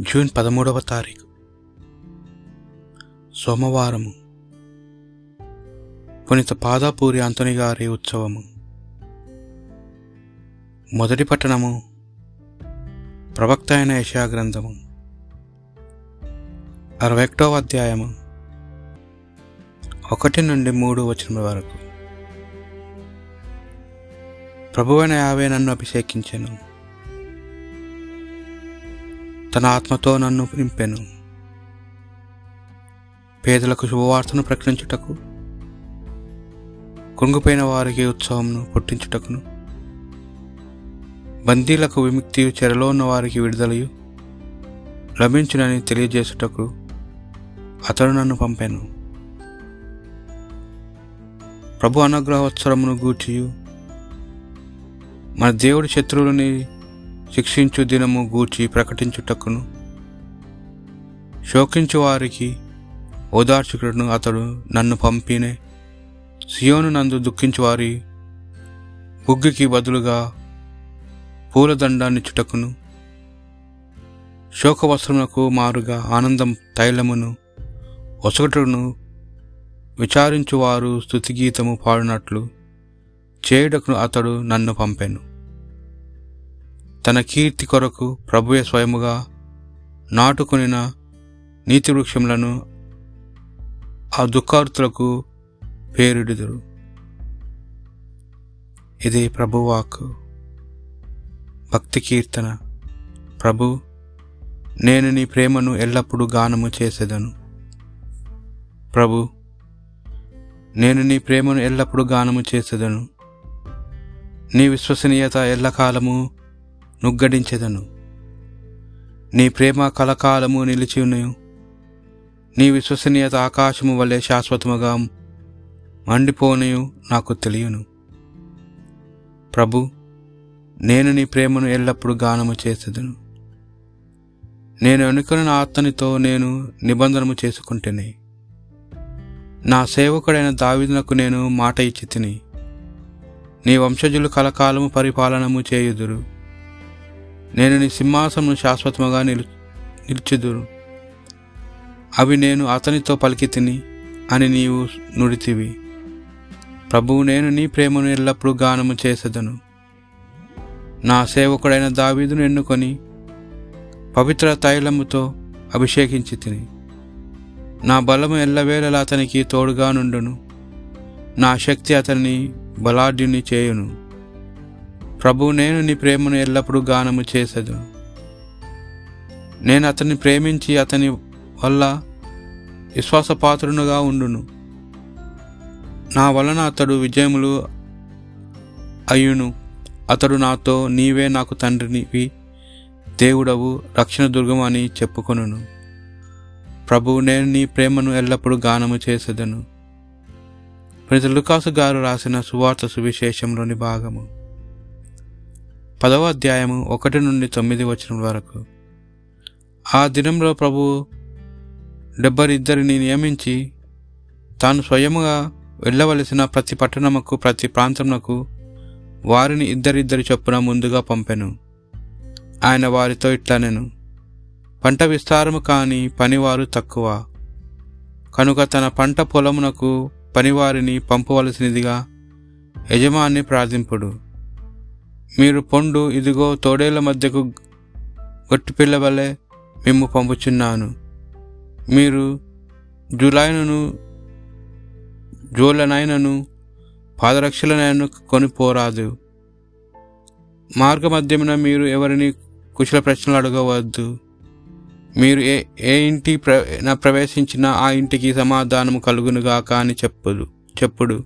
June పదమూడవ తారీఖు. సోమవారము. పునిత పాదాపూరి అంతని గారి ఉత్సవము. మొదటి పట్టణము ప్రవక్త అయిన యశా గ్రంథము. అరవై ఒకటవ అధ్యాయము. ఒకటి నుండి మూడు వచనముల వరకు. ప్రభువైన యావే నన్ను అభిషేకించాను. తన ఆత్మతో నన్ను నింపెను. పేదలకు శుభవార్తను ప్రకటించుటకు కృంగిపోయిన వారికి ఉత్సవంను పుట్టించుటకును బందీలకు విముక్తి చెరలో ఉన్న వారికి విడుదలయు లభించునని తెలియజేసుటకు అతడు నన్ను పంపాను. ప్రభు అనుగ్రహోత్సవమును గూర్చియు మన దేవుడి శత్రువులని శిక్షించు దినము గూర్చి ప్రకటించుటకును. శోకించు వారికి ఓదార్చుకుడును అతడు నన్ను పంపినే. సియోను నందు దుఃఖించు వారి బుగ్గికి బదులుగా పూలదండాన్నిచ్చుటకును శోకవస్త్రములకు మారుగా ఆనందం తైలమును ఒసగటును విచారించువారు స్థుతిగీతము పాడినట్లు చేయుటకును అతడు నన్ను పంపెను. తన కీర్తి కొరకు ప్రభువే స్వయముగా నాటుకొనిన నీతి వృక్షములను ఆ దుఃఖార్తులకు పేరిడుదురు. ఇది ప్రభువాక్ భక్తి కీర్తన ప్రభు నేను నీ ప్రేమను ఎల్లప్పుడూ గానము చేసేదను. ప్రభు నేను నీ ప్రేమను ఎల్లప్పుడూ గానము చేసేదను. నీ విశ్వసనీయత ఎల్లకాలము నుగ్గడించెదను. నీ ప్రేమ కలకాలము నిలిచి నీ విశ్వసనీయత ఆకాశము వలె శాశ్వతముగా మండిపోనయు నాకు తెలియను. ప్రభు నేను నీ ప్రేమను ఎల్లప్పుడూ గానము చేసేదను. నేను అనుకున్న ఆత్మనితో నేను నిబంధనము చేసుకుంటేనే. నా సేవకుడైన దావిదునకు నేను మాట ఇచ్చి తిని నీ వంశజులు కలకాలము పరిపాలనము చేయుదురు. నేను నీ సింహాసనం శాశ్వతముగా నిలు నిలుచుదురు. అవి నేను అతనితో పలికి తిని అని నీవు నుడితివి. ప్రభువు నేను నీ ప్రేమను ఎల్లప్పుడూ గానము చేసేదను. నా సేవకుడైన దావీదును ఎన్నుకొని పవిత్ర తైలముతో అభిషేకించి తిని. నా బలము ఎల్లవేళలా అతనికి తోడుగా నుండును. నా శక్తి అతన్ని బలాఢ్యుని చేయును. ప్రభు నేను నీ ప్రేమను ఎల్లప్పుడూ గానము చేసదు నేను అతన్ని ప్రేమించి అతని వల్ల విశ్వాసపాత్రునుగా ఉండును. నా వలన అతడు విజయములు అయ్యును. అతడు నాతో నీవే నాకు తండ్రినివి దేవుడవు రక్షణ దుర్గం అని చెప్పుకొనును. ప్రభువు నేను నీ ప్రేమను ఎల్లప్పుడూ గానము చేసేదను. ప్రతి లుకాసు గారు రాసిన సువార్త సువిశేషంలోని భాగము. పదవ అధ్యాయము ఒకటి నుండి తొమ్మిది వచనం వరకు. ఆ దినంలో ప్రభు డెబ్బరిద్దరిని నియమించి తాను స్వయముగా వెళ్ళవలసిన ప్రతి పట్టణముకు ప్రతి ప్రాంతమునకు వారిని ఇద్దరిద్దరి చొప్పున ముందుగా పంపెను. ఆయన వారితో ఇట్లనెను పంట విస్తారము కాని పనివారు తక్కువ. కనుక తన పంట పొలమునకు పనివారిని పంపవలసినదిగా యజమాన్ని ప్రార్థింపుడు. మీరు పొండు ఇదిగో తోడేళ్ళ మధ్యకు గొట్టిపిల్ల వలె మేము పంపుచున్నాను. మీరు జులైనను జోలనైనను పాదరక్షలనైనను కొనిపోరాదు. మార్గమధ్యమున మీరు ఎవరిని కుశల ప్రశ్నలు అడగవద్దు. మీరు ఏ ఏ ఇంటి ప్ర ప్రవేశించినా ఆ ఇంటికి సమాధానం కలుగునుగా కానీ చెప్పుదు చెప్పుడు.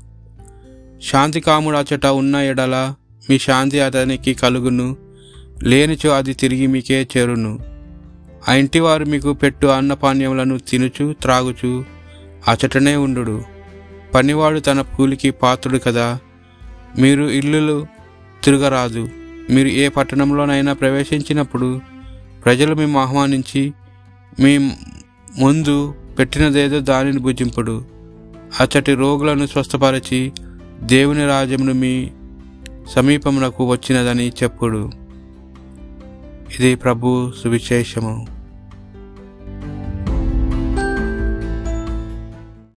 శాంతి కాముడు అచట ఉన్న ఎడల మీ శాంతి అతనికి కలుగును. లేనిచో అది తిరిగి మీకే చేరును. ఆ ఇంటివారు మీకు పెట్టు అన్నపానీయములను తినుచు త్రాగుచు అచటనే ఉండు పనివాడు తన కూలికి పాత్రుడు కదా. మీరు ఇల్లులు తిరగరాదు. మీరు ఏ పట్టణంలోనైనా ప్రవేశించినప్పుడు ప్రజలు మేము ఆహ్వానించి మీ ముందు పెట్టినదేదో దానిని భుజింపుడు. అచ్చటి రోగులను స్వస్థపరిచి దేవుని రాజ్యమును మీ సమీపమునకు వచ్చినదని చెప్పుడు. ఇది ప్రభు సువిశేషము.